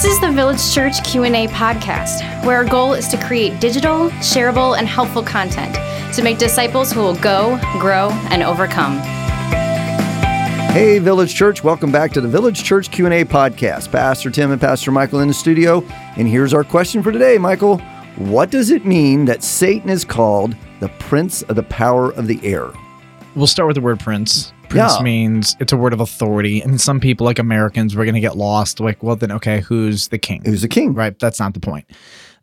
This is the Village Church Q&A podcast, where our goal is to create digital, shareable, and helpful content to make disciples who will go, grow, and overcome. Hey, Village Church, welcome back to the Village Church Q&A podcast. Pastor Tim and Pastor Michael in the studio, and here's our question for today, Michael. What does it mean that Satan is called the prince of the power of the air? We'll start with the word prince. Prince Yeah. means it's a word of authority. I mean, some people, like Americans, we're going to get lost. Like, well, then, okay, who's the king? Who's the king? Right. That's not the point.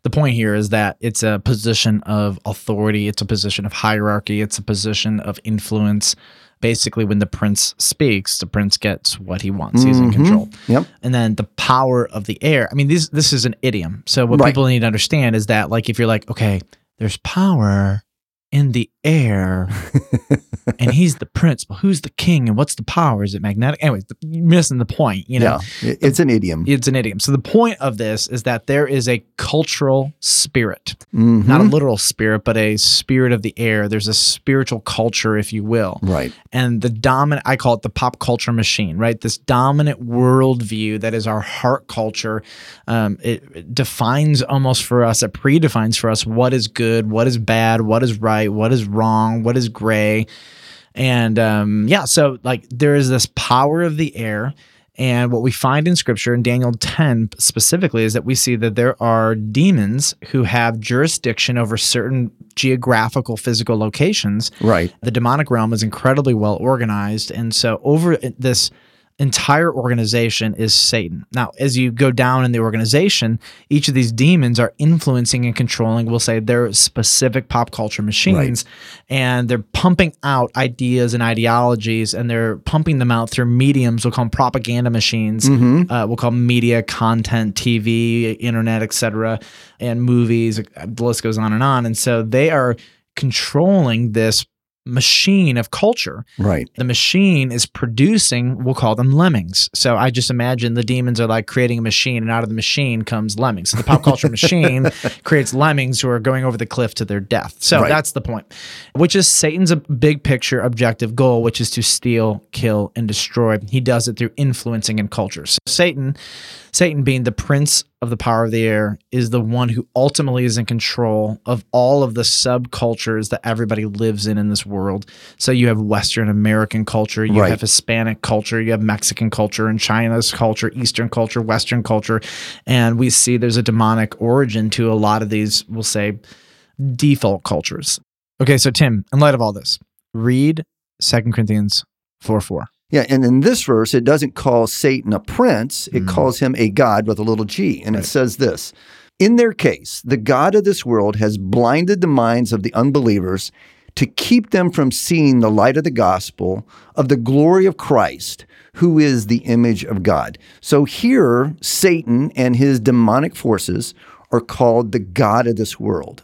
The point here is that it's a position of authority, it's a position of hierarchy, it's a position of influence. Basically, when the prince speaks, the prince gets what he wants. He's in Mhm. control. Yep. And then the power of the air. I mean, this this is an idiom. So what Right. people need to understand is that, like, if you're like, okay, there's power in the air, and he's the prince. Well, who's the king, and what's the power? Is it magnetic? Anyways, the, missing the point. You know, yeah, it- it's an idiom. it's an idiom. So the point of this is that there is a cultural spirit, Mhm. not a literal spirit, but a spirit of the air. There's a spiritual culture, if you will Right. and the dominant i call it the pop culture machine right this dominant worldview that is our heart culture um, it, it defines almost for us it predefines for us what is good what is bad what is right what is wrong what is gray. And um, yeah so like there is this power of the air. And what we find in scripture in Daniel 10 specifically is that we see that there are demons who have jurisdiction over certain geographical physical locations. Right. the demonic realm is incredibly well organized. And so over this entire organization is satan. Now as you go down in the organization each of these demons are influencing and controlling we'll say their specific pop culture machines. And they're pumping out ideas and ideologies and they're pumping them out through mediums we'll call them propaganda machines. Mhm. uh, we'll call them media content tv internet etc and movies the list goes on and on. And so they are controlling this machine of culture. Right. the machine is producing we'll call them lemmings. So i just imagine the demons are like creating a machine and out of the machine comes lemmings. So the pop culture machine creates lemmings who are going over the cliff to their death. So Right. that's the point which is satan's a big picture objective goal which is to steal kill and destroy. He does it through influencing and cultures so satan satan being the prince of the power of the air is the one who ultimately is in control of all of the subcultures that everybody lives in in this world so you have Western American culture, you Right. have Hispanic culture, you have Mexican culture, and China's culture, Eastern culture, Western culture, and we see there's a demonic origin to a lot of these, we'll say, default cultures. Okay, so Tim, in light of all this, read 2 Corinthians 4 4. Yeah, and in this verse, it doesn't call Satan a prince, it Mm. calls him a god with a little g. And Right. it says this In their case, the God of this world has blinded the minds of the unbelievers to keep them from seeing the light of the gospel of the glory of Christ, who is the image of God. So here, Satan and his demonic forces are called the God of this world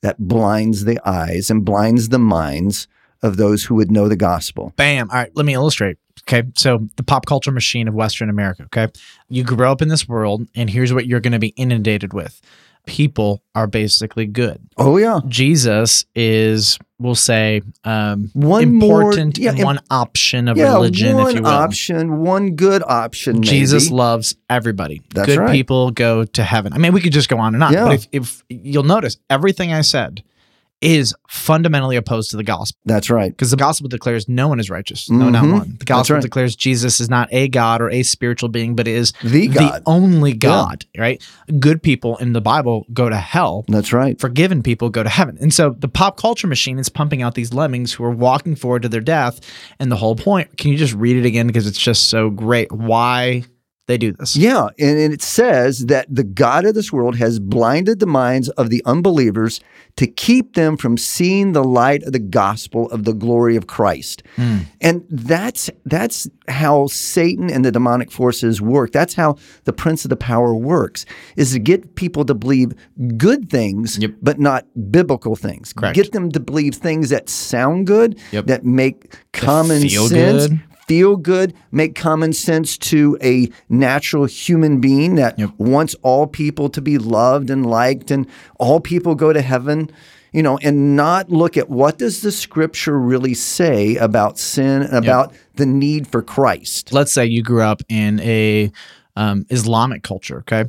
that blinds the eyes and blinds the minds of those who would know the gospel. Bam. All right, let me illustrate. Okay. So the pop culture machine of Western America. Okay. You grow up in this world, and here's what you're going to be inundated with people are basically good. Oh, yeah. Jesus is, we'll say, um, One more- important yeah, and one option of yeah, religion, one if you will. option, one good option. Maybe. Jesus loves everybody. That's right, Good right. people go to heaven. I mean, we could just go on and on. Yeah. But if, if you'll notice, everything I said is fundamentally opposed to the gospel. That's right. Because the gospel declares no one is righteous. No, not Mhm. one. The gospel right. declares Jesus is not a God or a spiritual being, but is The God. only God, right? Good people in the Bible go to hell. That's right. Forgiven people go to heaven. And so the pop culture machine is pumping out these lemmings who are walking forward to their death. And the whole point, can you just read it again? Because it's just so great. Why they do this. Yeah, and, and it says that the God of this world has blinded the minds of the unbelievers to keep them from seeing the light of the gospel of the glory of Christ. Hmm. And that's that's how Satan and the demonic forces work. That's how the prince of the power works is to get people to believe good things Yep. but not biblical things. Correct. Get them to believe things that sound good, Yep. that make common sense good. Feel good, make common sense to a natural human being that Yep. wants all people to be loved and liked and all people go to heaven, you know, and not look at what does the scripture really say about sin and about the need for Christ. let's say you grew up in a um, Islamic culture. Okay,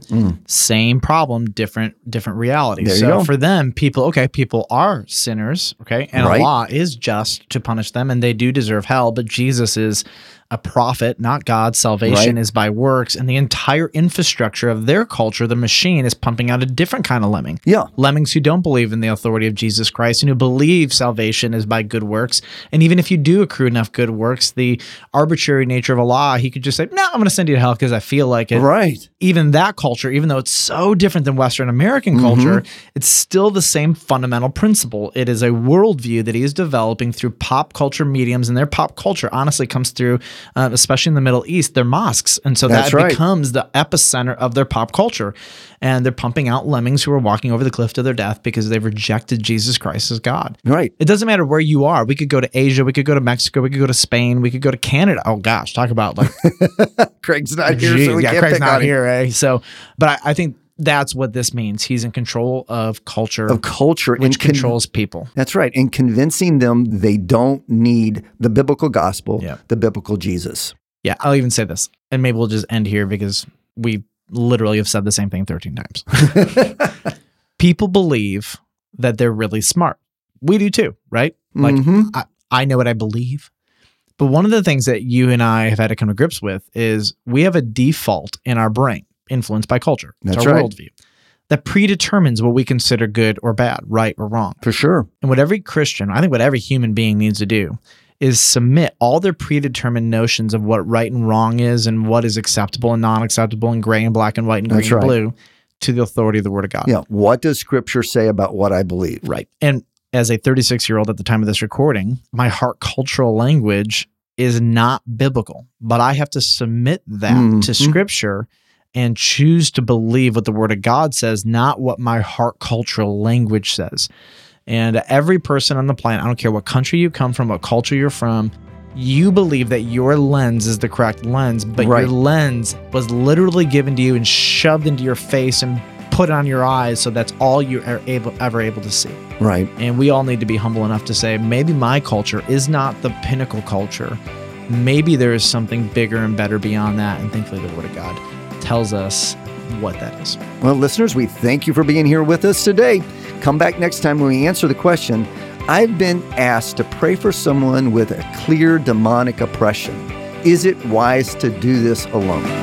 same problem, different different reality. Mm. There so for them, people, okay, people are sinners. Okay, and Right. Allah is just to punish them, and they do deserve hell. But Jesus is a prophet, not God. Salvation Right. is by works, and the entire infrastructure of their culture, the machine, is pumping out a different kind of lemming. Yeah. Lemmings who don't believe in the authority of Jesus Christ and who believe salvation is by good works. And even if you do accrue enough good works, the arbitrary nature of Allah, he could just say, No, I'm going to send you to hell because I feel like it. Right. Even that culture, even though it's so different than Western American Mm-hmm. culture, it's still the same fundamental principle. It is a worldview that he is developing through pop culture mediums, and their pop culture honestly comes through, uh, especially in the Middle East, their mosques. And so That's that right. becomes the epicenter of their pop culture. And they're pumping out lemmings who are walking over the cliff to their death because they've rejected Jesus Christ as God. Right. It doesn't matter where you are. We could go to Asia, we could go to Mexico, we could go to Spain, we could go to Canada. Oh gosh, talk about like Craig's not here, Jeez, so we yeah, can't Craig's not here, eh? So, but I, I think that's what this means. He's in control of culture, Of culture which con- controls people. That's right. And convincing them they don't need the biblical gospel, the biblical Jesus. Yeah, I'll even say this, and maybe we'll just end here because we literally have said the same thing 13 times. people believe that they're really smart. We do too, right? Like, Mhm. I, I know what I believe. But one of the things that you and I have had to come to grips with is we have a default in our brain influenced by culture. It's That's our right. worldview that predetermines what we consider good or bad, right or wrong. For sure. And what every Christian, I think what every human being needs to do is submit all their predetermined notions of what right and wrong is and what is acceptable and non acceptable and gray and black and white and green That's and blue to the authority of the Word of God. Yeah. What does scripture say about what I believe? Right. And as a 36 year old at the time of this recording, my heart cultural language is not biblical, but I have to submit that to Mhm. scripture and choose to believe what the word of God says, not what my heart cultural language says. And every person on the planet, I don't care what country you come from, what culture you're from, you believe that your lens is the correct lens, but Right. your lens was literally given to you and shoved into your face and put on your eyes, so that's all you are able ever able to see. Right. And we all need to be humble enough to say, maybe my culture is not the pinnacle culture. Maybe there is something bigger and better beyond that. And thankfully, the Word of God tells us what that is. Well, listeners, we thank you for being here with us today. Come back next time when we answer the question I've been asked to pray for someone with a clear demonic oppression. Is it wise to do this alone?